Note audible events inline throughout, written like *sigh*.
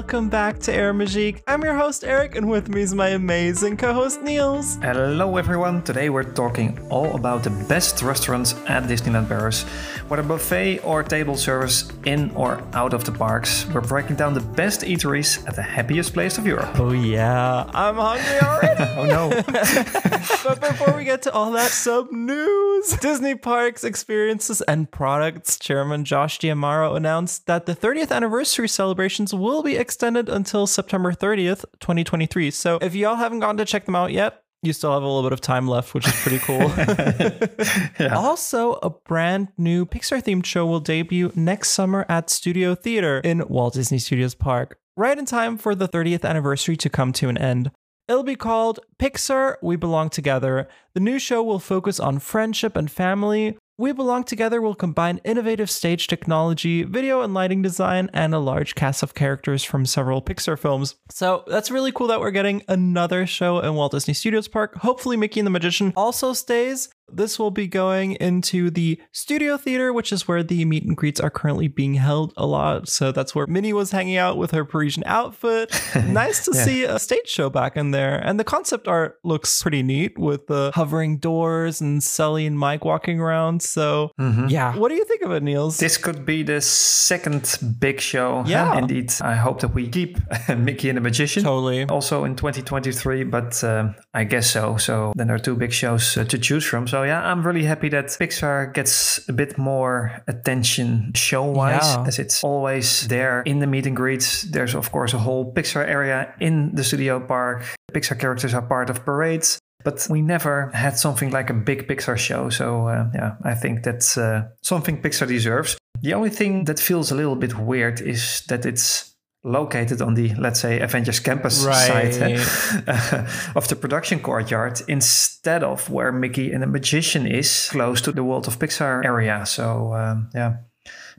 welcome back to Air Magique. I'm your host Eric, and with me is my amazing co-host Niels. Hello everyone. Today we're talking all about the best restaurants at Disneyland Paris, whether buffet or table service, in or out of the parks. We're breaking down the best eateries at the happiest place of Europe. Oh yeah, I'm hungry already. *laughs* oh no. *laughs* but before we get to all that sub news, Disney Parks Experiences and Products Chairman Josh D'Amaro announced that the 30th anniversary celebrations will be extended until September 30th, 2023. So if y'all haven't gone to check them out yet, you still have a little bit of time left, which is pretty cool. *laughs* *laughs* yeah. Also, a brand new Pixar themed show will debut next summer at Studio Theater in Walt Disney Studios Park, right in time for the 30th anniversary to come to an end. It'll be called Pixar We Belong Together. The new show will focus on friendship and family. We Belong Together will combine innovative stage technology, video and lighting design, and a large cast of characters from several Pixar films. So that's really cool that we're getting another show in Walt Disney Studios Park. Hopefully, Mickey and the Magician also stays. This will be going into the studio theater, which is where the meet and greets are currently being held a lot. So that's where Minnie was hanging out with her Parisian outfit. *laughs* nice to yeah. see a stage show back in there. And the concept art looks pretty neat with the hovering doors and Sully and Mike walking around. So, mm-hmm. yeah. What do you think of it, Niels? This could be the second big show. Yeah. indeed. I hope that we keep *laughs* Mickey and the Magician. Totally. Also in 2023, but uh, I guess so. So then there are two big shows uh, to choose from. So yeah, I'm really happy that Pixar gets a bit more attention show wise, yeah. as it's always there in the meet and greets. There's, of course, a whole Pixar area in the studio park. Pixar characters are part of parades. But we never had something like a big Pixar show. So, uh, yeah, I think that's uh, something Pixar deserves. The only thing that feels a little bit weird is that it's located on the let's say Avengers campus right. side *laughs* uh, of the production courtyard instead of where Mickey and the Magician is close to the World of Pixar area. So um, yeah.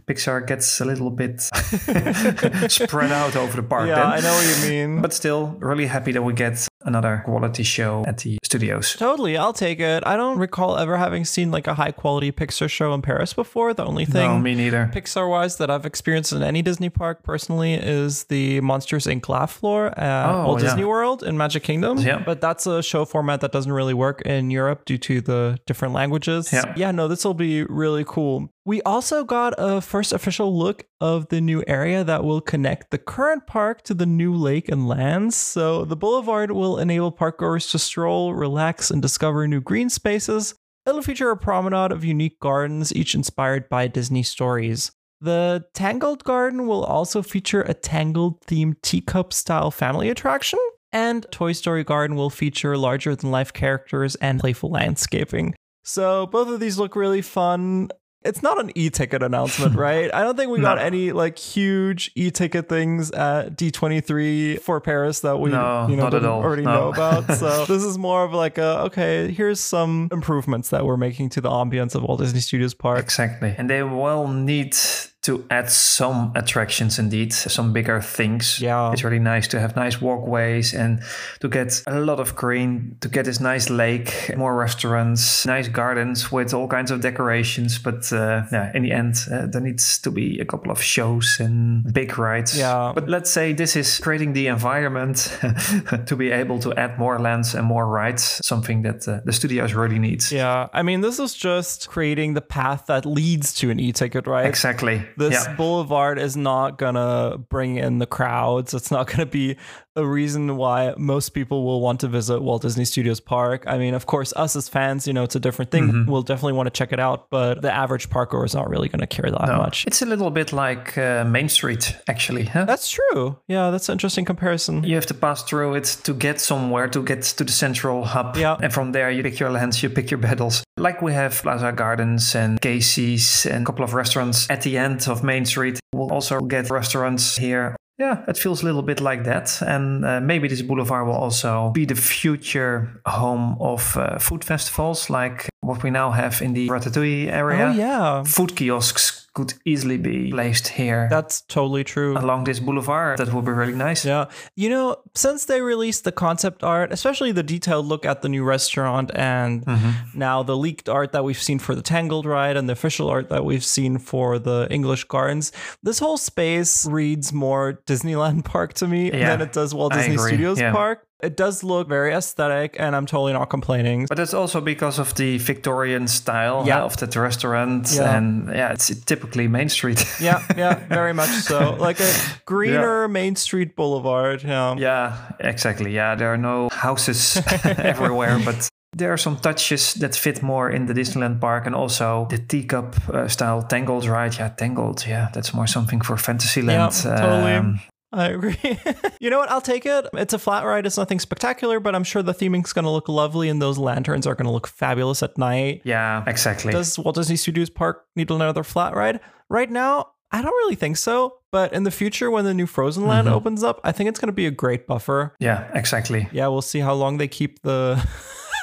Pixar gets a little bit *laughs* spread out over the park. Yeah, then. I know what you mean. But still, really happy that we get another quality show at the studios. Totally, I'll take it. I don't recall ever having seen like a high quality Pixar show in Paris before. The only thing, no, me neither. Pixar wise that I've experienced in any Disney park personally is the Monsters Inc. laugh floor at oh, Walt yeah. Disney World in Magic Kingdom. Yeah. But that's a show format that doesn't really work in Europe due to the different languages. Yeah, yeah no, this will be really cool. We also got a first official look of the new area that will connect the current park to the new lake and lands. So the boulevard will enable parkgoers to stroll, relax, and discover new green spaces. It'll feature a promenade of unique gardens, each inspired by Disney stories. The Tangled Garden will also feature a Tangled themed teacup style family attraction. And Toy Story Garden will feature larger than life characters and playful landscaping. So both of these look really fun. It's not an e-ticket announcement, *laughs* right? I don't think we no. got any like huge e-ticket things at D23 for Paris that we no, you know already no. know about. So *laughs* this is more of like a okay, here's some improvements that we're making to the ambience of Walt Disney Studios Park. Exactly. And they will need to add some attractions indeed, some bigger things. Yeah. It's really nice to have nice walkways and to get a lot of green, to get this nice lake, more restaurants, nice gardens with all kinds of decorations. But uh, yeah, in the end, uh, there needs to be a couple of shows and big rides. Yeah. But let's say this is creating the environment *laughs* to be able to add more lands and more rides, something that uh, the studios really needs. Yeah. I mean, this is just creating the path that leads to an e-ticket, right? Exactly. This yeah. boulevard is not gonna bring in the crowds. It's not gonna be a reason why most people will want to visit Walt Disney Studios Park. I mean, of course, us as fans, you know, it's a different thing. Mm-hmm. We'll definitely want to check it out, but the average parker is not really going to care that no. much. It's a little bit like uh, Main Street, actually. Huh? That's true. Yeah, that's an interesting comparison. You have to pass through it to get somewhere, to get to the central hub. Yeah. And from there, you pick your lands, you pick your battles. Like we have Plaza Gardens and Casey's and a couple of restaurants at the end of Main Street. We'll also get restaurants here yeah, it feels a little bit like that. And uh, maybe this boulevard will also be the future home of uh, food festivals like what we now have in the Ratatouille area. Oh, yeah. Food kiosks could easily be placed here. That's totally true. Along this boulevard, that would be really nice. Yeah. You know, since they released the concept art, especially the detailed look at the new restaurant and mm-hmm. now the leaked art that we've seen for the Tangled ride and the official art that we've seen for the English Gardens, this whole space reads more Disneyland *laughs* Park to me yeah, than it does Walt Disney Studios yeah. Park. It does look very aesthetic, and I'm totally not complaining. But it's also because of the Victorian style yeah. of that restaurant, yeah. and yeah, it's typically Main Street. *laughs* yeah, yeah, very much so. *laughs* Like a greener yeah. Main Street Boulevard. Yeah, yeah, exactly. Yeah, there are no houses *laughs* everywhere, but there are some touches that fit more in the Disneyland park and also the teacup uh, style Tangled ride. Yeah, Tangled. Yeah, that's more something for Fantasyland. Yeah, totally. Um, I agree. *laughs* you know what? I'll take it. It's a flat ride. It's nothing spectacular, but I'm sure the theming's going to look lovely and those lanterns are going to look fabulous at night. Yeah, exactly. Does Walt Disney Studios Park need another flat ride? Right now, I don't really think so. But in the future, when the new Frozen Land mm-hmm. opens up, I think it's going to be a great buffer. Yeah, exactly. Yeah, we'll see how long they keep the. *laughs*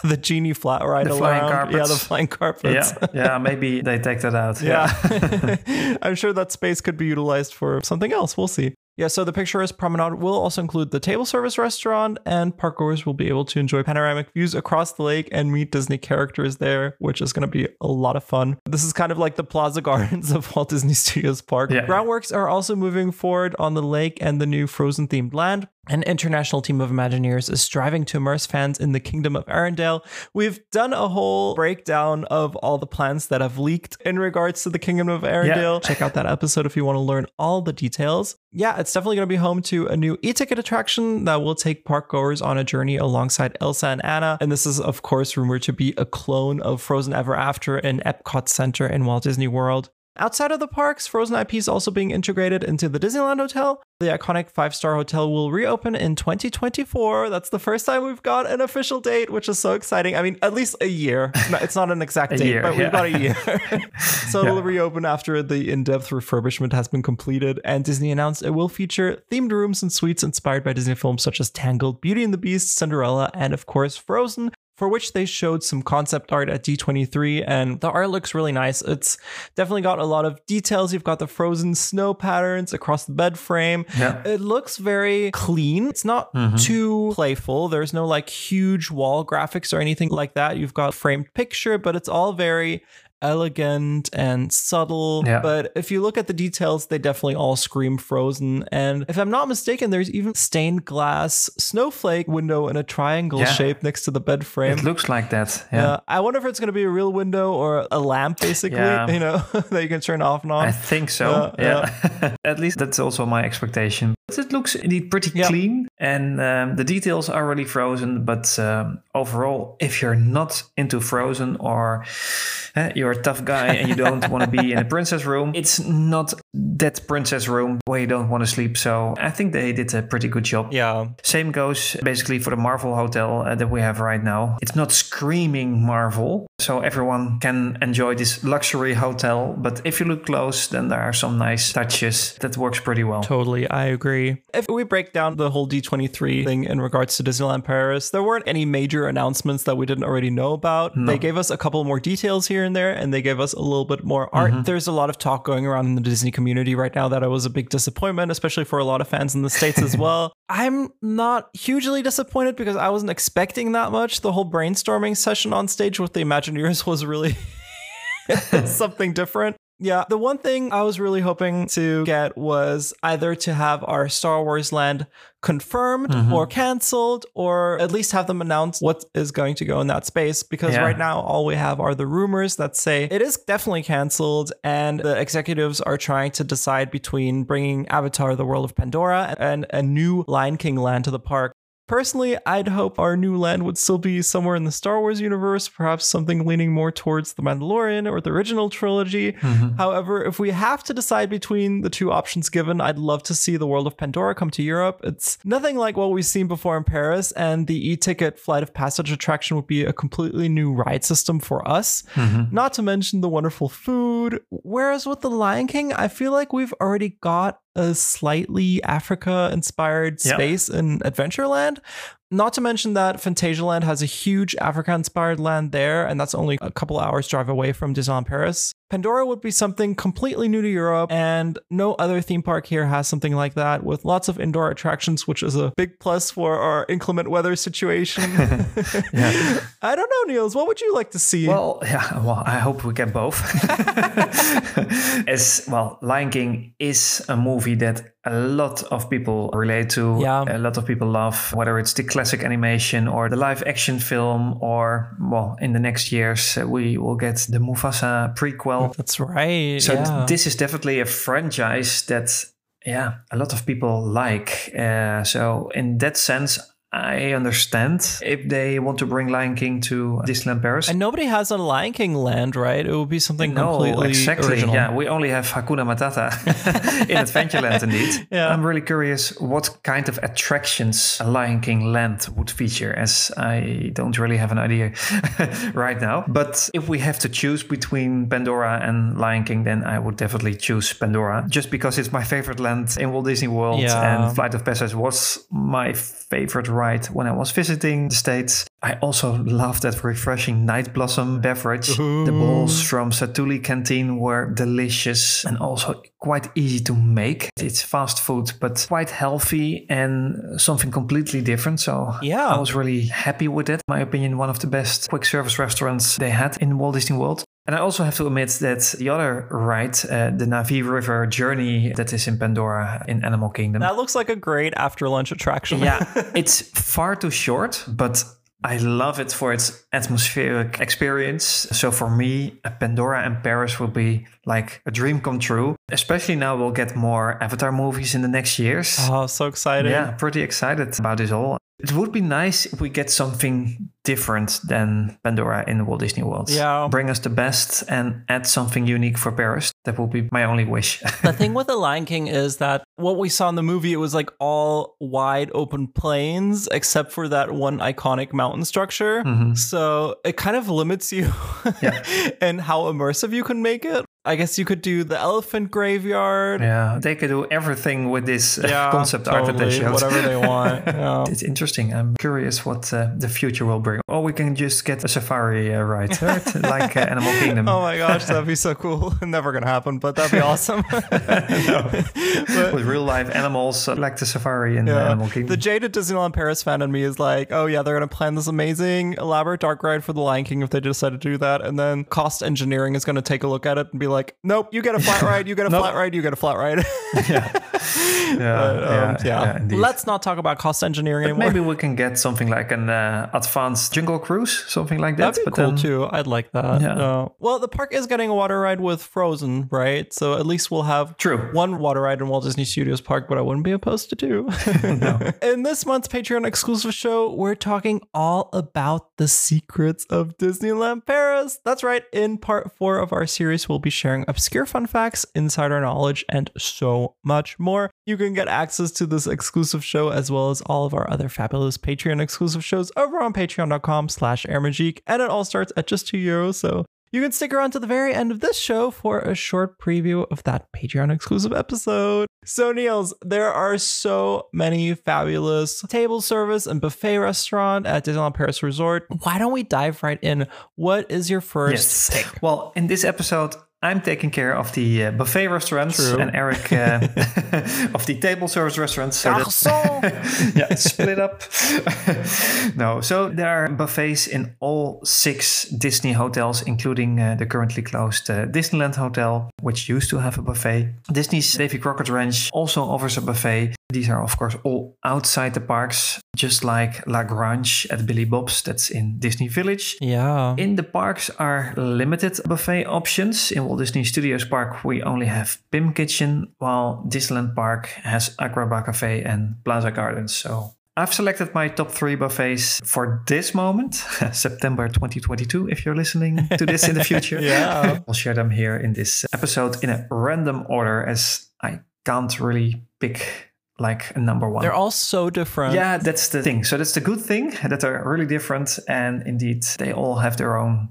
the genie flat ride the flying around. carpets. Yeah, the flying carpets. Yeah, yeah, maybe they take that out. *laughs* Yeah, yeah. I'm sure that space could be utilized for something else. We'll see. Yeah, so the picturesque promenade will also include the table service restaurant, and parkgoers will be able to enjoy panoramic views across the lake and meet Disney characters there, which is going to be a lot of fun. This is kind of like the Plaza *laughs* Gardens of Walt Disney Studios Park. Yeah. Groundworks are also moving forward on the lake and the new Frozen themed land. An international team of Imagineers is striving to immerse fans in the kingdom of Arendelle. We've done a whole breakdown of all the plans that have leaked in regards to the kingdom of Arendelle. Yeah. Check out that episode if you want to learn all the details. Yeah, it's definitely going to be home to a new e-ticket attraction that will take park goers on a journey alongside Elsa and Anna. And this is, of course, rumored to be a clone of Frozen Ever After in Epcot Center in Walt Disney World. Outside of the parks, Frozen IP is also being integrated into the Disneyland Hotel. The iconic five star hotel will reopen in 2024. That's the first time we've got an official date, which is so exciting. I mean, at least a year. it's not an exact *laughs* date, year, but we've got a year. *laughs* *laughs* so yeah. it'll reopen after the in depth refurbishment has been completed. And Disney announced it will feature themed rooms and suites inspired by Disney films such as Tangled, Beauty and the Beast, Cinderella, and of course, Frozen for which they showed some concept art at D23 and the art looks really nice. It's definitely got a lot of details. You've got the frozen snow patterns across the bed frame. Yeah. It looks very clean. It's not mm-hmm. too playful. There's no like huge wall graphics or anything like that. You've got framed picture, but it's all very elegant and subtle. Yeah. But if you look at the details, they definitely all scream frozen. And if I'm not mistaken, there's even stained glass snowflake window in a triangle yeah. shape next to the bed frame. It looks like that. Yeah. Uh, I wonder if it's going to be a real window or a lamp, basically, yeah. *laughs* you know, *laughs* that you can turn off and on. I think so. Uh, yeah. *laughs* At least that's also my expectation. But it looks indeed pretty clean and um, the details are really frozen. But um, overall, if you're not into Frozen or uh, you're a tough guy and you don't want to be in a *laughs* princess room, it's not that princess room where you don't want to sleep. So I think they did a pretty good job. Yeah. Same goes basically for the Marvel hotel uh, that we have right now. It's not screaming Marvel, so everyone can enjoy this luxury hotel. But if you look close, then there are some nice touches that works pretty well. Totally, I agree. If we break down the whole D23 thing in regards to Disneyland Paris, there weren't any major announcements that we didn't already know about. No. They gave us a couple more details here and there, and they gave us a little bit more art. Mm-hmm. There's a lot of talk going around in the Disney community right now that it was a big disappointment, especially for a lot of fans in the States as *laughs* well. I'm not hugely disappointed because I wasn't expecting that much. The whole brainstorming session on stage with the Imagineers was really *laughs* something different. Yeah, the one thing I was really hoping to get was either to have our Star Wars land confirmed mm-hmm. or canceled, or at least have them announce what is going to go in that space. Because yeah. right now, all we have are the rumors that say it is definitely canceled, and the executives are trying to decide between bringing Avatar: The World of Pandora and a new Lion King land to the park. Personally, I'd hope our new land would still be somewhere in the Star Wars universe, perhaps something leaning more towards The Mandalorian or the original trilogy. Mm-hmm. However, if we have to decide between the two options given, I'd love to see the world of Pandora come to Europe. It's nothing like what we've seen before in Paris, and the e ticket flight of passage attraction would be a completely new ride system for us. Mm-hmm. Not to mention the wonderful food. Whereas with The Lion King, I feel like we've already got a slightly Africa inspired space yep. in Adventureland. Not to mention that Phantasialand has a huge Africa inspired land there, and that's only a couple hours drive away from Disneyland Paris. Pandora would be something completely new to Europe, and no other theme park here has something like that with lots of indoor attractions, which is a big plus for our inclement weather situation. *laughs* yeah. I don't know, Niels. What would you like to see? Well, yeah, well, I hope we get both. *laughs* As well, Lion King is a movie that a lot of people relate to. Yeah. A lot of people love, whether it's the classic animation or the live action film, or, well, in the next years, uh, we will get the Mufasa prequel. *laughs* That's right. So yeah. this is definitely a franchise that, yeah, a lot of people like. Uh, so in that sense, I understand if they want to bring Lion King to Disneyland Paris. And nobody has a Lion King land, right? It would be something no, completely exactly. Original. Yeah, we only have Hakuna Matata *laughs* in *laughs* Adventureland, indeed. Yeah. I'm really curious what kind of attractions a Lion King land would feature, as I don't really have an idea *laughs* right now. But if we have to choose between Pandora and Lion King, then I would definitely choose Pandora, just because it's my favorite land in Walt Disney World, yeah. and Flight of Passage was my favorite ride when I was visiting the States. I also love that refreshing night blossom beverage. Ooh. The bowls from Satu'li Canteen were delicious and also quite easy to make. It's fast food, but quite healthy and something completely different. So yeah, I was really happy with it. In my opinion, one of the best quick service restaurants they had in Walt Disney World. And I also have to admit that the other ride, uh, the Na'vi River Journey, that is in Pandora in Animal Kingdom. That looks like a great after lunch attraction. yeah, *laughs* it's far too short, but I love it for its atmospheric experience. So for me, Pandora and Paris will be like a dream come true. Especially now we'll get more Avatar movies in the next years. Oh, so excited. Yeah, pretty excited about this all. It would be nice if we get something different than Pandora in the Walt Disney World. Yeah. Bring us the best and add something unique for Paris. That would be my only wish. *laughs* the thing with The Lion King is that what we saw in the movie, it was like all wide open plains, except for that one iconic mountain structure. Mm-hmm. So it kind of limits you *laughs* yeah. and how immersive you can make it. I guess you could do the elephant graveyard. Yeah, they could do everything with this yeah, concept totally, art that they showed. Whatever they *laughs* want. Yeah. it's interesting. I'm curious what uh, the future will bring. Or we can just get a safari uh, ride, *laughs* right? like uh, Animal Kingdom. Oh my gosh, that'd be so *laughs* cool. Never gonna happen, but that'd be awesome. but, with real life animals, uh, like the safari in yeah. Animal Kingdom. The jaded Disneyland Paris fan in me is like, oh yeah, they're gonna plan this amazing, elaborate dark ride for the Lion King if they decide to do that, and then cost engineering is gonna take a look at it and be like, nope, you get a flat *laughs* ride, you get a Nope. flat ride, you get a flat ride. *laughs* yeah. Yeah, But, um, yeah, yeah. Let's not talk about cost engineering anymore. Maybe we can get something like an uh, advanced jungle cruise, something like that. That'd be but cool then- too. I'd like that. Yeah. Uh, well, the park is getting a water ride with Frozen, right? So at least we'll have True. one water ride in Walt Disney Studios Park, but I wouldn't be opposed to two. *laughs* *laughs* In this month's Patreon exclusive show, we're talking all about the secrets of Disneyland Paris. That's right. In part four of our series, we'll be sharing obscure fun facts, insider knowledge, and so much more. You can get access to this exclusive show as well as all of our other fabulous Patreon exclusive shows over on patreon.com slash airmagique. And it all starts at just two euros. So you can stick around to the very end of this show for a short preview of that Patreon exclusive episode. So, Niels, there are so many fabulous table service and buffet restaurant at Disneyland Paris Resort. Why don't we dive right in? What is your first Yes. take? Well, in this episode, I'm taking care of the uh, buffet restaurants True. and Eric uh, *laughs* *laughs* of the table service restaurants. So that- *laughs* yeah, split up. no, so there are buffets in all six Disney hotels, including uh, the currently closed uh, Disneyland Hotel, which used to have a buffet. Disney's Davy Crockett Ranch also offers a buffet. These are, of course, all outside the parks, just like La Grange at Billy Bob's, that's in Disney Village. Yeah. In the parks are limited buffet options. In Walt Disney Studios Park, we only have Pym Kitchen, while Disneyland Park has Agrabah Cafe and Plaza Gardens. So I've selected my top three buffets for this moment, *laughs* September 2022, if you're listening to this in the *laughs* future. Yeah. I'll share them here in this episode in a random order as I can't really pick like a number one. They're all so different. Yeah, that's the thing. So that's the good thing that they're really different, and indeed they all have their own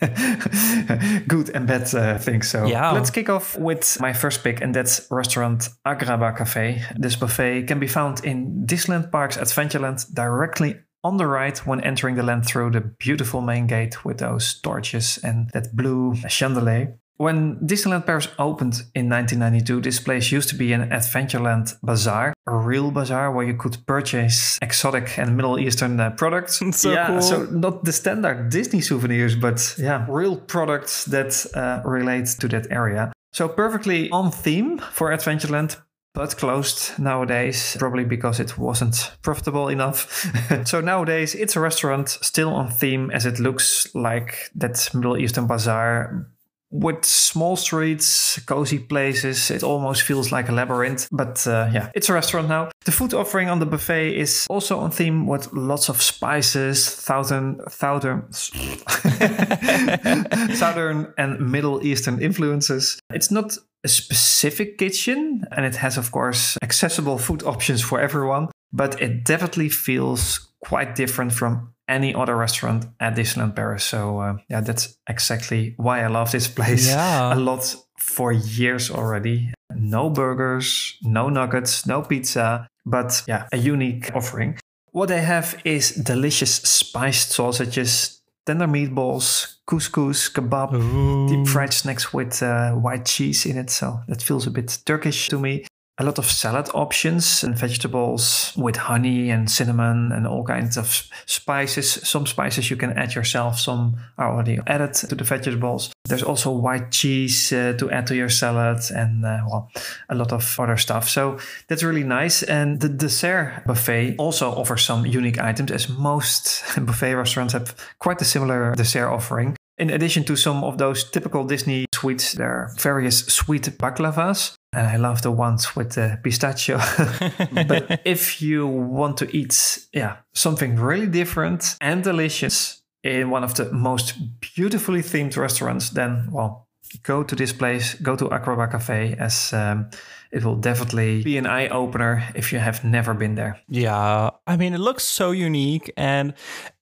*laughs* good and bad uh, things. So yeah. let's kick off with my first pick, and that's restaurant Agrabah Cafe. This buffet can be found in Disneyland Parks Adventureland directly on the right when entering the land through the beautiful main gate with those torches and that blue chandelier. When Disneyland Paris opened in 1992, this place used to be an Adventureland bazaar, a real bazaar where you could purchase exotic and Middle Eastern uh, products. *laughs* so yeah, cool. so not the standard Disney souvenirs, but yeah, real products that uh, relate to that area. So perfectly on theme for Adventureland, but closed nowadays, probably because it wasn't profitable enough. *laughs* so nowadays, it's a restaurant still on theme as it looks like that Middle Eastern bazaar with small streets, cozy places. It almost feels like a labyrinth, but uh, yeah, it's a restaurant now. The food offering on the buffet is also on theme with lots of spices, southern, southern, *laughs* southern and Middle Eastern influences. It's not a specific kitchen, and it has, of course, accessible food options for everyone, but it definitely feels quite different from any other restaurant at Disneyland Paris. So uh, yeah, that's exactly why I love this *laughs* place yeah. a lot for years already. No burgers, no nuggets, no pizza, but yeah, a unique offering. What they have is delicious spiced sausages, tender meatballs, couscous, kebab, Ooh. deep fried snacks with uh, white cheese in it. So that feels a bit Turkish to me a lot of salad options and vegetables with honey and cinnamon and all kinds of spices. Some spices you can add yourself, some are already added to the vegetables. There's also white cheese uh, to add to your salad and uh, well, a lot of other stuff. So that's really nice. And the dessert buffet also offers some unique items, as most *laughs* buffet restaurants have quite a similar dessert offering. In addition to some of those typical Disney sweets, there are various sweet baklavas. And I love the ones with the pistachio. *laughs* but *laughs* if you want to eat, yeah, something really different and delicious in one of the most beautifully themed restaurants, then, well, go to this place, go to Agrabah Cafe, as um, it will definitely be an eye opener if you have never been there. Yeah, I mean, it looks so unique, and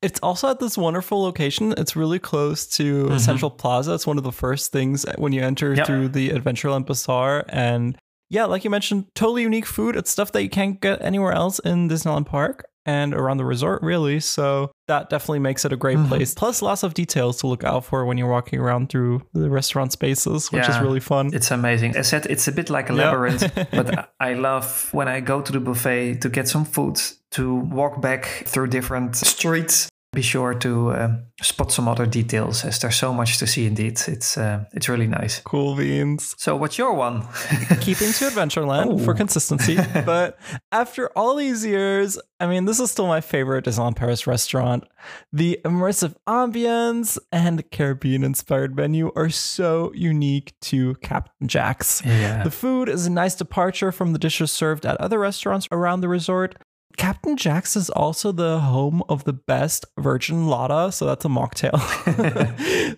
it's also at this wonderful location. It's really close to mm-hmm. Central Plaza. It's one of the first things when you enter yep. through the Adventureland Bazaar, and yeah, like you mentioned, totally unique food. It's stuff that you can't get anywhere else in Disneyland Park and around the resort, really. So that definitely makes it a great mm-hmm. place. Plus, lots of details to look out for when you're walking around through the restaurant spaces, which yeah, is really fun. It's amazing. I said it's a bit like a labyrinth, but *laughs* I love when I go to the buffet to get some food, to walk back through different streets be sure to uh, spot some other details as there's so much to see indeed. It's uh, it's really nice. Cool beans. So what's your one? *laughs* Keeping to adventureland oh. for consistency. *laughs* But after all these years i mean this is still my favorite disneyland paris restaurant. The immersive ambience and caribbean inspired menu are so unique to captain jack's. Yeah. the food is a nice departure from the dishes served at other restaurants around the resort Captain Jack's is also the home of the best Virgin Colada, so that's a mocktail.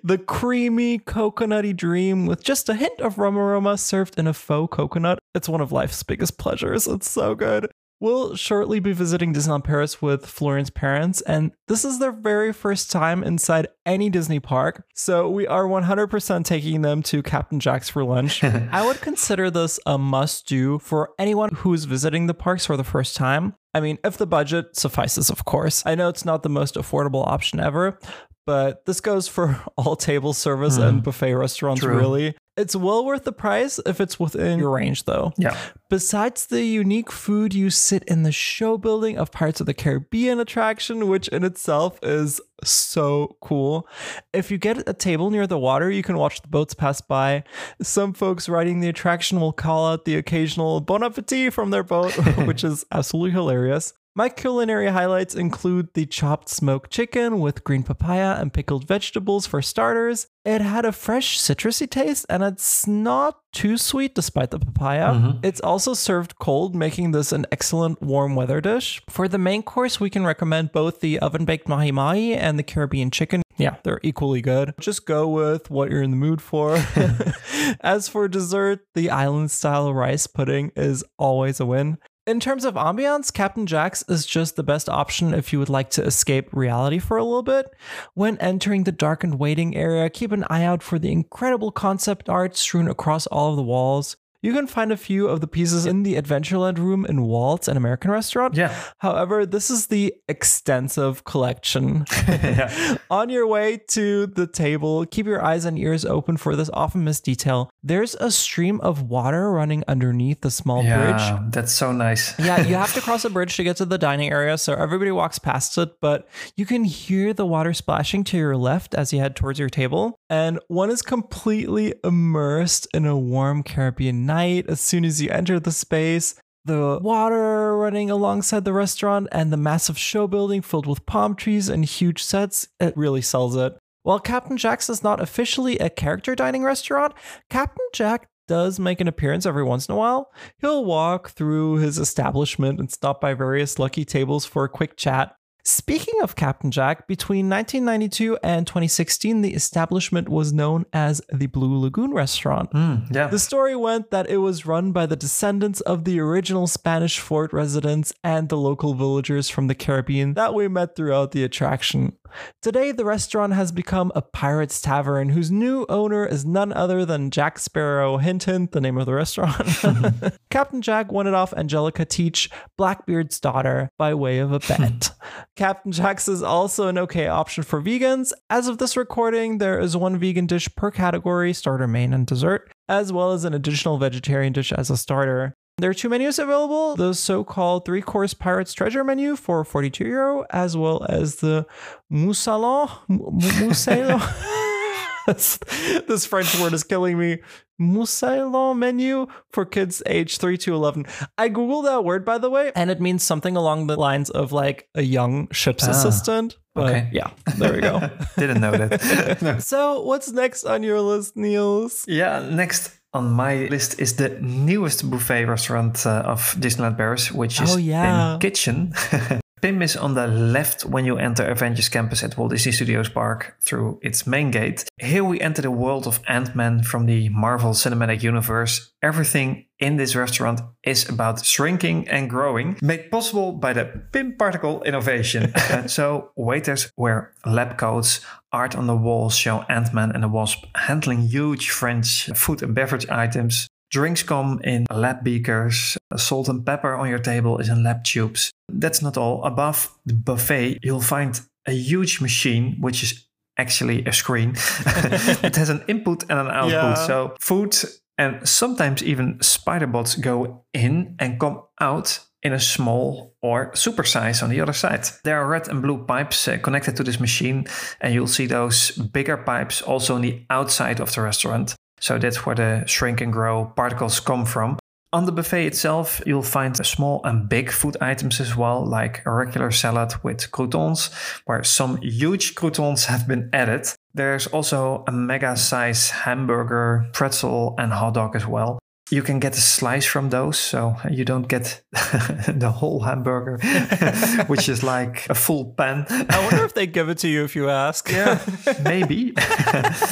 *laughs* the creamy coconutty dream with just a hint of rum aroma served in a faux coconut. It's one of life's biggest pleasures. It's so good. We'll shortly be visiting Disneyland Paris with Florian's parents, and this is their very first time inside any Disney park. So we are 100% taking them to Captain Jack's for lunch. *laughs* I would consider this a must do for anyone who's visiting the parks for the first time. I mean, if the budget suffices, of course. I know it's not the most affordable option ever, but this goes for *laughs* all table service mm. and hmm. buffet restaurants, True. really. It's well worth the price if it's within your range, though. Yeah. Besides the unique food, you sit in the show building of Pirates of the Caribbean attraction, which in itself is so cool. If you get a table near the water, you can watch the boats pass by. Some folks riding the attraction will call out the occasional bon appetit from their boat, *laughs* which is *laughs* absolutely hilarious. My culinary highlights include the chopped smoked chicken with green papaya and pickled vegetables for starters. It had a fresh citrusy taste and it's not too sweet despite the papaya. Mm-hmm. It's also served cold, making this an excellent warm weather dish. For the main course, we can recommend both the oven baked mahi mahi and the Caribbean chicken. Yeah, they're equally good. Just go with what you're in the mood for. *laughs* *laughs* As for dessert, the island style rice pudding is always a win. In terms of ambiance, Captain Jack's is just the best option if you would like to escape reality for a little bit. When entering the darkened waiting area, keep an eye out for the incredible concept art strewn across all of the walls. You can find a few of the pieces in the Adventureland room in Walt's, an American restaurant. Yeah. However, this is the extensive collection. *laughs* yeah. On your way to the table, keep your eyes and ears open for this often missed detail. There's a stream of water running underneath the small yeah, bridge. That's so nice. *laughs* yeah, you have to cross a *laughs* bridge to get to the dining area, so everybody walks past it, but you can hear the water splashing to your left as you head towards your table. And one is completely immersed in a warm Caribbean night as soon as you enter the space. The water running alongside the restaurant and the massive show building filled with palm trees and huge sets, it really sells it. While Captain Jack's is not officially a character dining restaurant, Captain Jack does make an appearance every once in a while. He'll walk through his establishment and stop by various lucky tables for a quick chat. Speaking of Captain Jack, between 1992 and 2016, the establishment was known as the Blue Lagoon Restaurant. Mm, yeah. The story went that it was run by the descendants of the original Spanish fort residents and the local villagers from the Caribbean that we met throughout the attraction. Today, the restaurant has become a pirate's tavern whose new owner is none other than Jack Sparrow, hint hint, the name of the restaurant. *laughs* Captain Jack wanted off Angelica Teach, Blackbeard's daughter, by way of a bet. *laughs* Captain Jack's is also an okay option for vegans. As of this recording, there is one vegan dish per category starter, main, and dessert, as well as an additional vegetarian dish as a starter. There are two menus available the so called three course Pirates Treasure menu for 42 euro, as well as the Moussaillon. Moussaillon. *laughs* *laughs* this French word is killing me. Moussaillon menu for kids age 3 to 11. I googled that word, by the way, and it means something along the lines of like a young ship's ah, assistant. But okay. yeah, there we go. *laughs* Didn't know that. *laughs* So, what's next on your list, Niels? Yeah, next on my list is the newest buffet restaurant uh, of Disneyland Paris, which is oh, yeah. Kitchen. Pym is on the left when you enter Avengers Campus at Walt Disney Studios Park through its main gate. Here we enter the world of Ant-Man from the Marvel Cinematic Universe. Everything in this restaurant is about shrinking and growing, made possible by the Pym particle innovation. *laughs* Uh, so waiters wear lab coats, art on the walls show Ant-Man and the Wasp handling huge French food and beverage items. Drinks come in lab beakers. Salt and pepper on your table is in lab tubes. That's not all. Above the buffet, you'll find a huge machine, which is actually a screen. *laughs* it has an input and an output. Yeah. So food and sometimes even spider bots go in and come out in a small or super size on the other side. There are red and blue pipes uh, connected to this machine, and you'll see those bigger pipes also on the outside of the restaurant. So that's where the shrink and grow particles come from. On the buffet itself, you'll find small and big food items as well, like a regular salad with croutons, where some huge croutons *laughs* have been added. There's also a mega size hamburger, pretzel, and hot dog as well. You can get a slice from those, so you don't get *laughs* the whole hamburger, *laughs* which is like a full pan. I wonder if they give it to you if you ask. Yeah, maybe.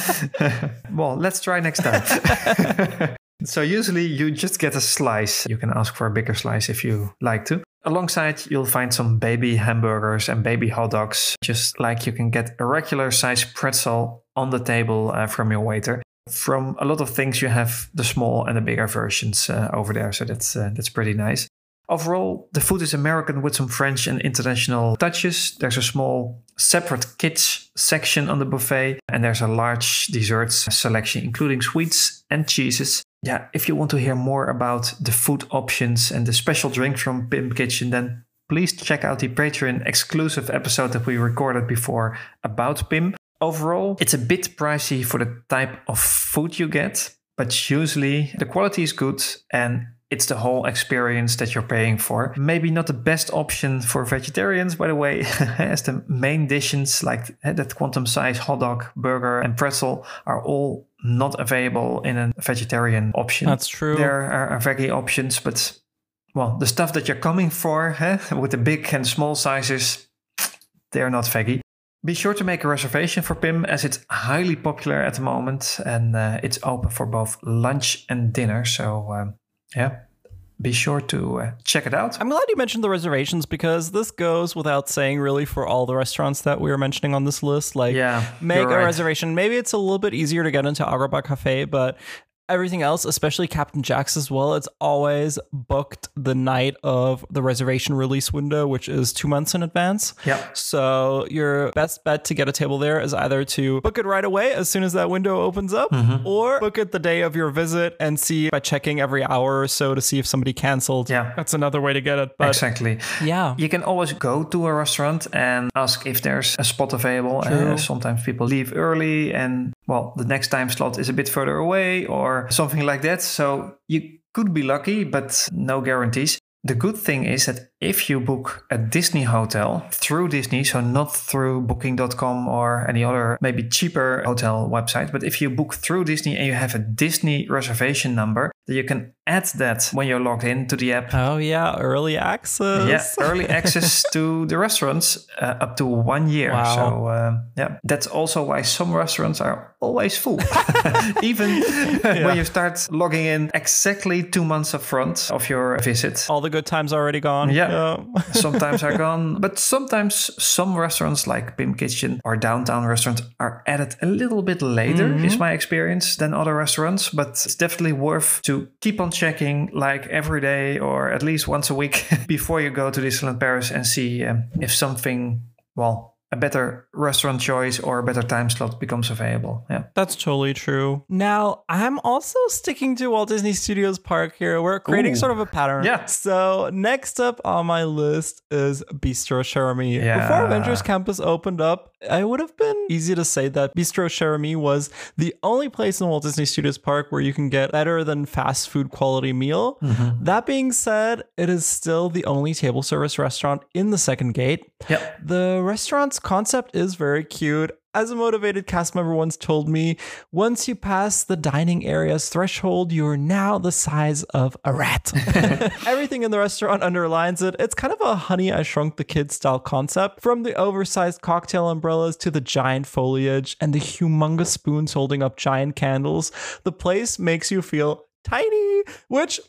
*laughs* well, let's try next time. so usually you just get a slice. You can ask for a bigger slice if you like to. Alongside, you'll find some baby hamburgers and baby hot dogs, just like you can get a regular size pretzel on the table uh, from your waiter from a lot of things you have the small and the bigger versions uh, over there. So that's uh, that's pretty nice. Overall the food is american with some french and international touches. There's a small separate kids section on the buffet and there's a large desserts selection including sweets and cheeses. Yeah if you want to hear more about the food options and the special drinks from pym kitchen then please check out the patreon exclusive episode that we recorded before about pym Overall, it's a bit pricey for the type of food you get, but usually the quality is good and it's the whole experience that you're paying for. Maybe not the best option for vegetarians, by the way, *laughs* as the main dishes like eh, that quantum size hot dog, burger, and pretzel are all not available in a vegetarian option. That's true. There are veggie options, but well, the stuff that you're coming for eh, *laughs* with the big and small sizes, they're not veggie. Be sure to make a reservation for PYM as it's highly popular at the moment and uh, it's open for both lunch and dinner. So, um, yeah, be sure to uh, check it out. I'm glad you mentioned the reservations because this goes without saying, really, for all the restaurants that we are mentioning on this list. Like, yeah, make a right. reservation. Maybe it's a little bit easier to get into Agrabah Cafe, but everything else, especially Captain Jack's as well, it's always booked the night of the reservation release window, which is two months in advance. Yeah. So your best bet to get a table there is either to book it right away as soon as that window opens up, mm-hmm. or book it the day of your visit and see by checking every hour or so to see if somebody canceled. Yeah. That's another way to get it. But exactly. Yeah. You can always go to a restaurant and ask if there's a spot available. Uh, sometimes people leave early and well, the next time slot is a bit further away or something like that. So you could be lucky, but no guarantees. The good thing is that if you book a Disney hotel through Disney, so not through booking.com or any other maybe cheaper hotel website, but if you book through Disney and you have a Disney reservation number, then you can add that when you're logged in to the app. Oh, yeah, early access. Yeah, early access *laughs* to the restaurants uh, up to one year. Wow. So, uh, yeah, that's also why some restaurants are always full, *laughs* *laughs* even yeah. when you start logging in exactly two months up front of your visit. All the good times are already gone. Yeah. yeah. sometimes are gone, but sometimes some restaurants like Pym Kitchen or downtown restaurants are added a little bit later, mm-hmm. is my experience, than other restaurants. But it's definitely worth to keep on checking like every day or at least once a week *laughs* before you go to Disneyland Paris and see um, if something, well, a better restaurant choice or a better time slot becomes available. Yeah. That's totally true. Now, I'm also sticking to Walt Disney Studios Park here. We're creating Ooh. sort of a pattern. Yeah. So, next up on my list is Bistro Chez Remy. Yeah. Before Avengers Campus opened up, I would have been easy to say that Bistro Chez Remy was the only place in Walt Disney Studios Park where you can get better than fast food quality meal. Mm-hmm. That being said, it is still the only table service restaurant in the second gate. Yep. The restaurant's concept is very cute. As a motivated cast member once told me, once you pass the dining area's threshold, you're now the size of a rat. *laughs* Everything in the restaurant underlines it. It's kind of a honey, I shrunk the kids style concept from the oversized cocktail umbrellas to the giant foliage and the humongous spoons holding up giant candles. The place makes you feel tiny, which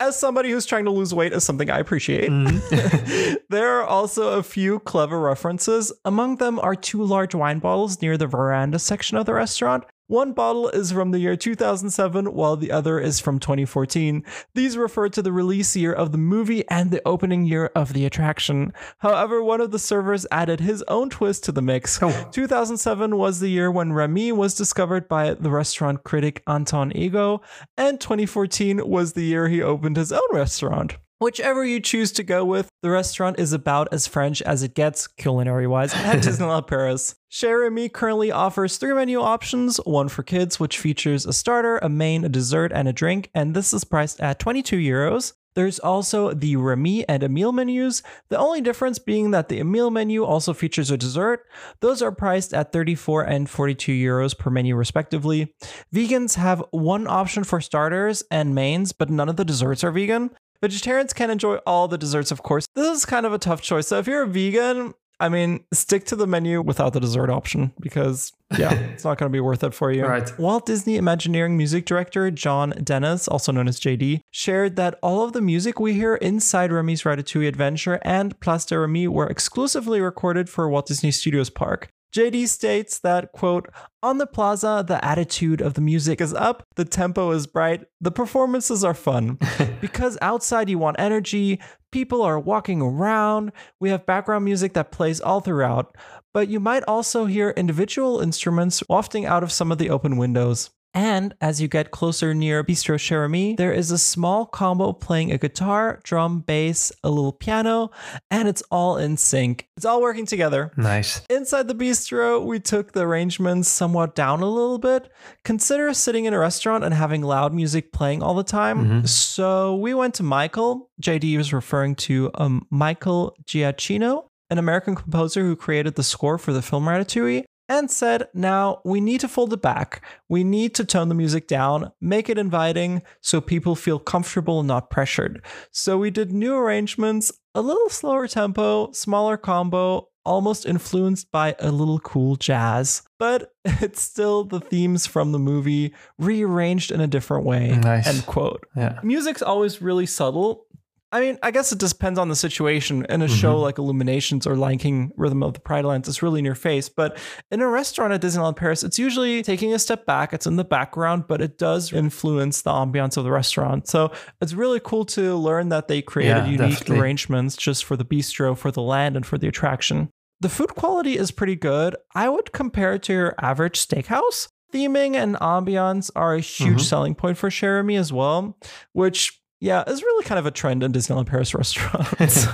as somebody who's trying to lose weight is something I appreciate. Mm. *laughs* there are also a few clever references. Among them are two large wine bottles near the veranda section of the restaurant. One bottle is from the year 2007, while the other is from 2014. These refer to the release year of the movie and the opening year of the attraction. However, one of the servers added his own twist to the mix. Oh. 2007 was the year when Remy was discovered by the restaurant critic Anton Ego, and 2014 was the year he opened his own restaurant. Whichever you choose to go with, the restaurant is about as French as it gets, culinary wise, at *laughs* Disneyland Paris. Chez Remy currently offers three menu options one for kids, which features a starter, a main, a dessert, and a drink, and this is priced at 22 euros. There's also the Remy and Emile menus, the only difference being that the Emile menu also features a dessert. Those are priced at 34 and 42 euros per menu, respectively. Vegans have one option for starters and mains, but none of the desserts are vegan. Vegetarians can enjoy all the desserts, of course. This is kind of a tough choice. So if you're a vegan, I mean, stick to the menu without the dessert option because, yeah, it's not going to be worth it for you. Right. Walt Disney Imagineering music director John Dennis, also known as JD, shared that all of the music we hear inside Remy's Ratatouille Adventure and Place de Remy were exclusively recorded for Walt Disney Studios Park. JD states that, quote, on the plaza, the attitude of the music is up, the tempo is bright, the performances are fun. *laughs* because outside you want energy, people are walking around, we have background music that plays all throughout, but you might also hear individual instruments wafting out of some of the open windows. And as you get closer near Bistro Chez Remy, there is a small combo playing a guitar, drum, bass, a little piano, and it's all in sync. It's all working together. Nice. Inside the bistro, we took the arrangements somewhat down a little bit. Consider sitting in a restaurant and having loud music playing all the time. Mm-hmm. So we went to Michael. JD was referring to um, Michael Giacchino an American composer who created the score for the film Ratatouille and said, now we need to fold it back. We need to tone the music down, make it inviting so people feel comfortable and not pressured. So we did new arrangements, a little slower tempo, smaller combo, almost influenced by a little cool jazz, but *laughs* it's still the themes from the movie rearranged in a different way. Nice. End quote. Yeah. Music's always really subtle. I mean, I guess it depends on the situation. In a show Mm-hmm. like Illuminations or Lion King Rhythm of the Pride Lands, it's really in your face. But in a restaurant at Disneyland Paris, it's usually taking a step back. It's in the background, but it does influence the ambiance of the restaurant. So it's really cool to learn that they created Yeah, unique definitely. arrangements just for the bistro, for the land, and for the attraction. The food quality is pretty good. I would compare it to your average steakhouse. Theming and ambiance are a huge Mhm. selling point for Me as well, which yeah, it's really kind of a trend in Disneyland Paris restaurants.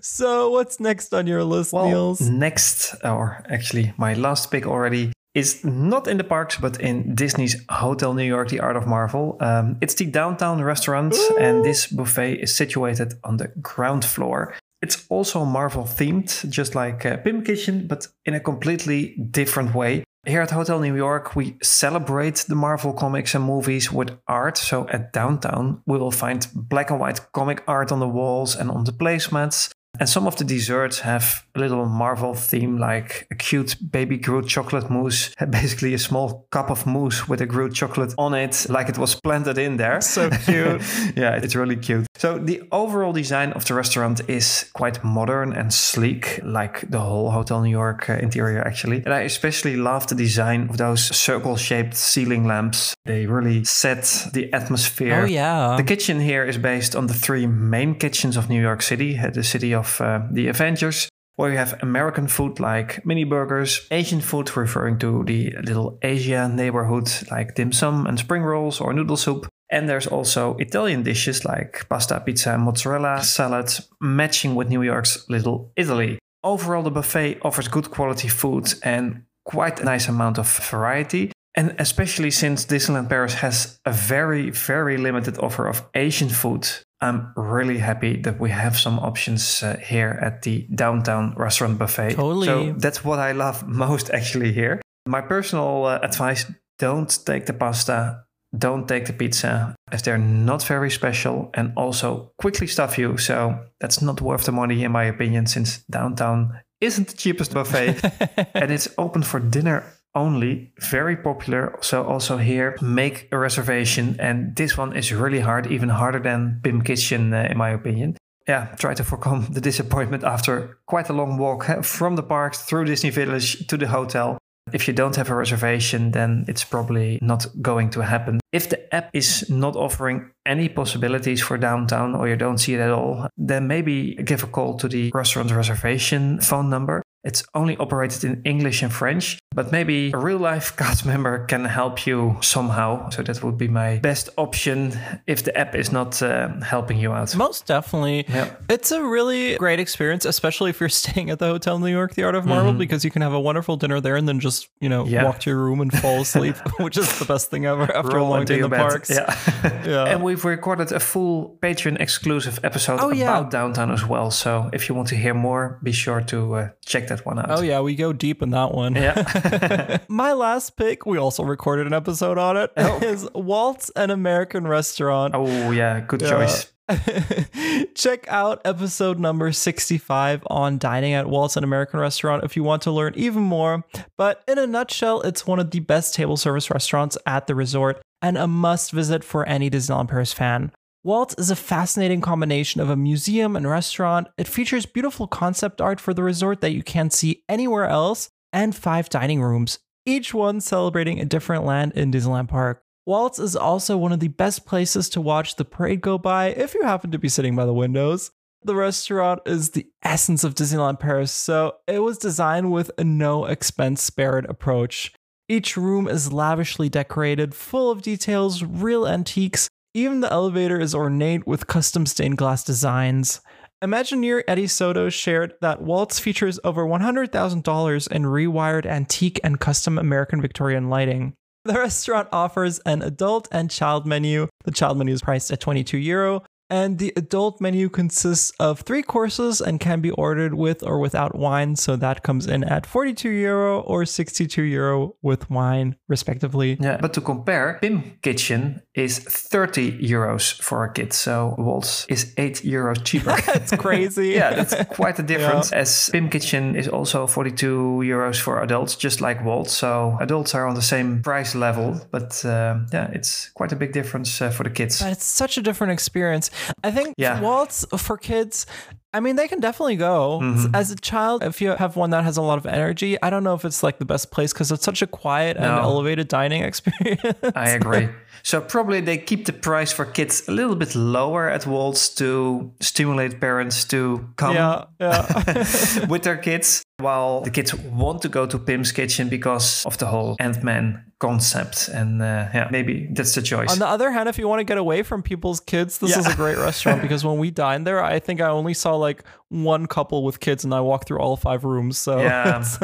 *laughs* so what's next on your list, Well, Niels? next, or actually my last pick already, is not in the parks, but in Disney's Hotel New York, The Art of Marvel. Um, it's the downtown restaurant, and this buffet is situated on the ground floor. It's also Marvel themed, just like uh, Pym Kitchen, but in a completely different way. Here at Hotel New York, we celebrate the Marvel comics and movies with art. So at downtown, we will find black and white comic art on the walls and on the placemats. And some of the desserts have a little Marvel theme, like a cute baby Groot chocolate mousse, *laughs* basically a small cup of mousse with a Groot chocolate on it, like it was planted in there. *laughs* So cute. *laughs* yeah, it's really cute. So the overall design of the restaurant is quite modern and sleek, like the whole Hotel New York uh, interior actually. And I especially love the design of those circle-shaped ceiling lamps. They really set the atmosphere. oh yeah. The kitchen here is based on the three main kitchens of New York City, uh, the city of uh, the Avengers, where you have American food like mini burgers, Asian food referring to the little Asia neighborhood like dim sum and spring rolls or noodle soup. And there's also Italian dishes like pasta, pizza, mozzarella, salad, matching with New York's Little Italy. Overall, the buffet offers good quality food and quite a nice amount of variety. And especially since Disneyland Paris has a very, very limited offer of Asian food, I'm really happy that we have some options uh, here at the downtown restaurant buffet. Totally. So that's what I love *laughs* most actually here. My personal uh, advice don't take the pasta, don't take the pizza, as they're not very special and also quickly stuff you. So that's not worth the money, in my opinion, since downtown isn't the cheapest buffet *laughs* and it's open for dinner only very popular so also here make a reservation and this one is really hard even harder than pym kitchen uh, in my opinion yeah try to overcome *laughs* the disappointment after quite a long walk *laughs* from the parks through disney village to the hotel if you don't have a reservation, then it's probably not going to happen. If the app is not offering any possibilities for downtown or you don't see it at all, then maybe give a call to the restaurant reservation phone number. It's only operated in English and French, but maybe a real life *laughs* cast member can help you somehow. So that would be my best option if the app is not uh, helping you out. Most definitely. Yeah. It's a really great experience, especially if you're *laughs* staying at the Hotel New York, The Art of Marvel, because you can have a wonderful dinner there and then just, you know, Mm-hmm. Yeah. walk to your room and fall asleep, *laughs* which is the best thing ever after a long day in the bed. parks. Yeah. Yeah. And we've recorded a full Patreon exclusive episode Oh, yeah. about downtown as well. So if you want to hear more, be sure to uh, check that one out. Oh, yeah, we go deep in that one. Yeah. *laughs* My last pick, we also recorded an episode on it, oh. *laughs* is Walt's an American Restaurant. oh, yeah. Good choice. *laughs* Check out episode number 65 on dining at Walt's an American Restaurant if you want to learn even more. But in a nutshell, it's one of the best table service restaurants at the resort and a must visit for any Disneyland Paris fan. Walt's is a fascinating combination of a museum and restaurant. It features beautiful concept art for the resort that you can't see anywhere else, and five dining rooms, each one celebrating a different land in Disneyland Park. Walt's is also one of the best places to watch the parade go by if you happen to be sitting by the windows. The restaurant is the essence of Disneyland Paris, so it was designed with a no expense spared approach. Each room is lavishly decorated, full of details, real antiques. Even the elevator is ornate with custom stained glass designs. Imagineer Eddie Soto shared that Walt's features over $100,000 in rewired antique and custom American Victorian lighting. The restaurant offers an adult and child menu. The child menu is priced at 22 euro, And the adult menu consists of three courses and can be ordered with or without wine. So that comes in at 42 euro or 62 euro with wine, respectively. Yeah, but to compare, Pym Kitchen is 30 euros for a kid. So Walt's is 8 euros cheaper. *laughs* that's crazy. *laughs* yeah, that's quite a *laughs* difference. Yeah. As Pym Kitchen is also 42 euros for adults, just like Walt's. So adults are on the same price level. But uh, yeah, it's quite a big difference uh, for the kids. But it's such a different experience. I think yeah. Walt's for kids, I mean, they can definitely go. Mm-hmm. As a child, if you have one that has a lot of energy, I don't know if it's like the best place because it's such a quiet no. and elevated dining *laughs* experience. I agree. So probably they keep the price for kids a little bit lower at Walt's to stimulate parents to come yeah, yeah. *laughs* with their kids, while the kids want to go to Pym's Kitchen because of the whole Ant-Man concept. And uh, yeah, maybe that's the choice. On the other hand, if you want to get away from people's kids, this yeah. is a great restaurant *laughs* because when we dined there, I think I only saw like one couple with kids and I walk through all five rooms. So yeah. *laughs* it's,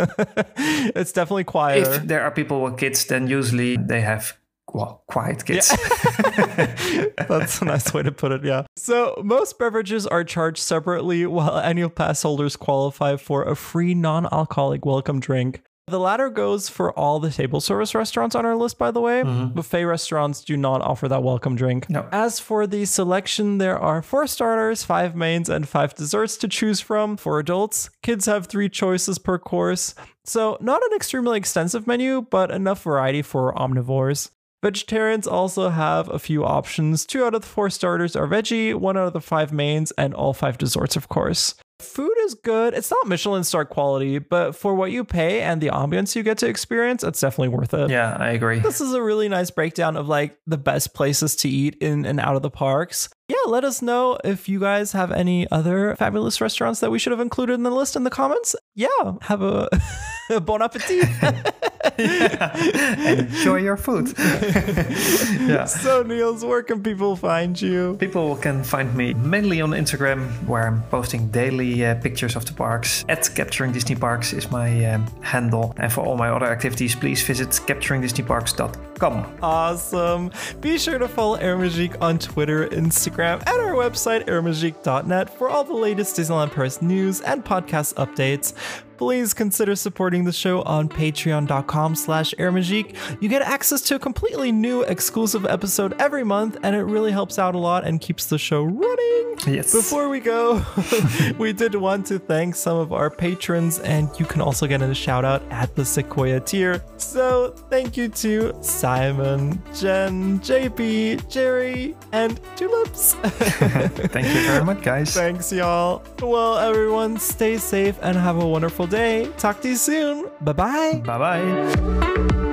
it's definitely quieter. If there are people with kids, then usually they have well, quiet kids. Yeah. *laughs* That's a nice way to put it. Yeah. So most beverages are charged separately, while annual pass holders qualify for a free non-alcoholic welcome drink. The latter goes for all the table service restaurants on our list, by the way. Mm-hmm. Buffet restaurants do not offer that welcome drink. No. As for the selection, there are four starters, five mains, and five desserts to choose from. For adults, kids have three choices per course. So, not an extremely extensive menu, but enough variety for omnivores. Vegetarians also have a few options. Two out of the four starters are veggie, one out of the five mains, and all five desserts, of course. Food is good. It's not Michelin star quality, but for what you pay and the ambience you get to experience, it's definitely worth it. Yeah, I agree. This is a really nice breakdown of like the best places to eat in and out of the parks. Yeah, let us know if you guys have any other fabulous restaurants that we should have included in the list in the comments. Yeah, have a *laughs* *laughs* bon appetit. *laughs* Enjoy your food. *laughs* yeah. So, Niels, where can people find you? People can find me mainly on Instagram, where I'm posting daily uh, pictures of the parks. At Capturing Disney Parks is my um, handle. And for all my other activities, please visit capturingdisneyparks.com. Awesome. Be sure to follow Airmagique on Twitter, Instagram, and our website, airmagique.net, for all the latest Disneyland Paris news and podcast updates please consider supporting the show on patreon.com slash airmagique. You get access to a completely new exclusive episode every month, and it really helps out a lot and keeps the show running. Yes. Before we go, *laughs* we did want to thank some of our patrons, and you can also get a shout out at the Sequoia tier. So thank you to Simon, Jen, JP, Jerry, and Tulips. *laughs* *laughs* thank you very much, guys. Thanks, y'all. Well, everyone, stay safe and have a wonderful day. Talk to you soon. Bye bye. Bye bye.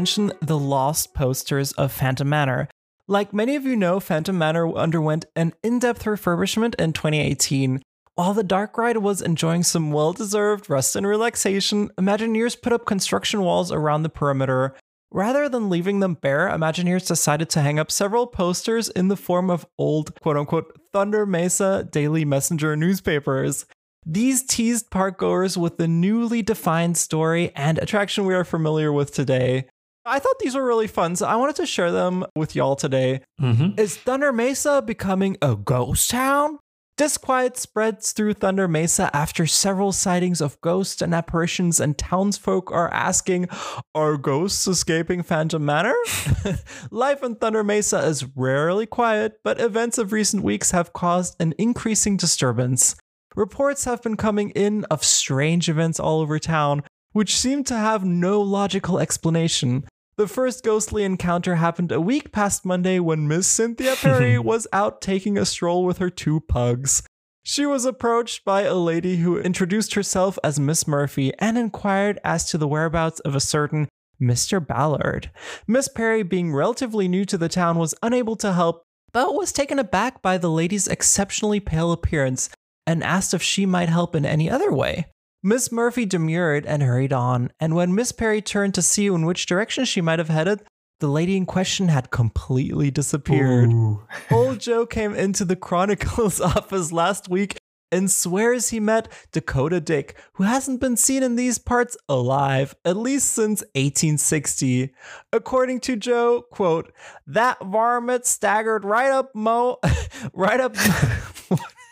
Mention the lost posters of Phantom Manor. Like many of you know, Phantom Manor underwent an in depth refurbishment in 2018. While the dark ride was enjoying some well deserved rest and relaxation, Imagineers put up construction walls around the perimeter. Rather than leaving them bare, Imagineers decided to hang up several posters in the form of old quote unquote Thunder Mesa Daily Messenger newspapers. These teased parkgoers with the newly defined story and attraction we are familiar with today. I thought these were really fun, so I wanted to share them with y'all today. Mm-hmm. Is Thunder Mesa becoming a ghost town? Disquiet spreads through Thunder Mesa after several sightings of ghosts and apparitions, and townsfolk are asking, Are ghosts escaping Phantom Manor? *laughs* Life in Thunder Mesa is rarely quiet, but events of recent weeks have caused an increasing disturbance. Reports have been coming in of strange events all over town, which seemed to have no logical explanation. The first ghostly encounter happened a week past Monday when Miss Cynthia *laughs* Perry was out taking a stroll with her two pugs. She was approached by a lady who introduced herself as Miss Murphy and inquired as to the whereabouts of a certain Mr. Ballard. Miss Perry, being relatively new to the town, was unable to help, but was taken aback by the lady's exceptionally pale appearance and asked if she might help in any other way. Miss Murphy demurred and hurried on, and when Miss Perry turned to see in which direction she might have headed, the lady in question had completely disappeared. *laughs* Old Joe came into the Chronicles *laughs* office last week and swears he met Dakota Dick, who hasn't been seen in these parts alive at least since 1860. According to Joe, quote, that varmint staggered right up Mo *laughs* right up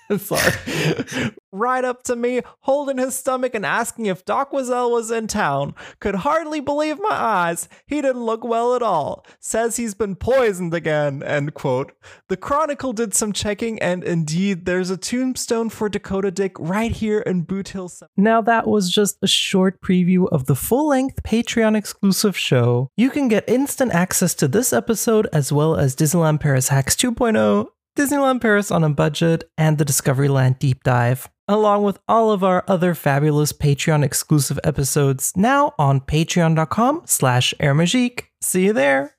*laughs* Sorry. right up to me, holding his stomach and asking if Doc Wazell was in town. Could hardly believe my eyes. He didn't look well at all. Says he's been poisoned again. End quote. The Chronicle did some checking, and indeed, there's a tombstone for Dakota Dick right here in Boot Hill. Now, that was just a short preview of the full length Patreon exclusive show. You can get instant access to this episode as well as Disneyland Paris Hacks 2.0 Disneyland Paris on a budget, and the Discoveryland deep dive, along with all of our other fabulous Patreon exclusive episodes now on patreon.com slash. See you there!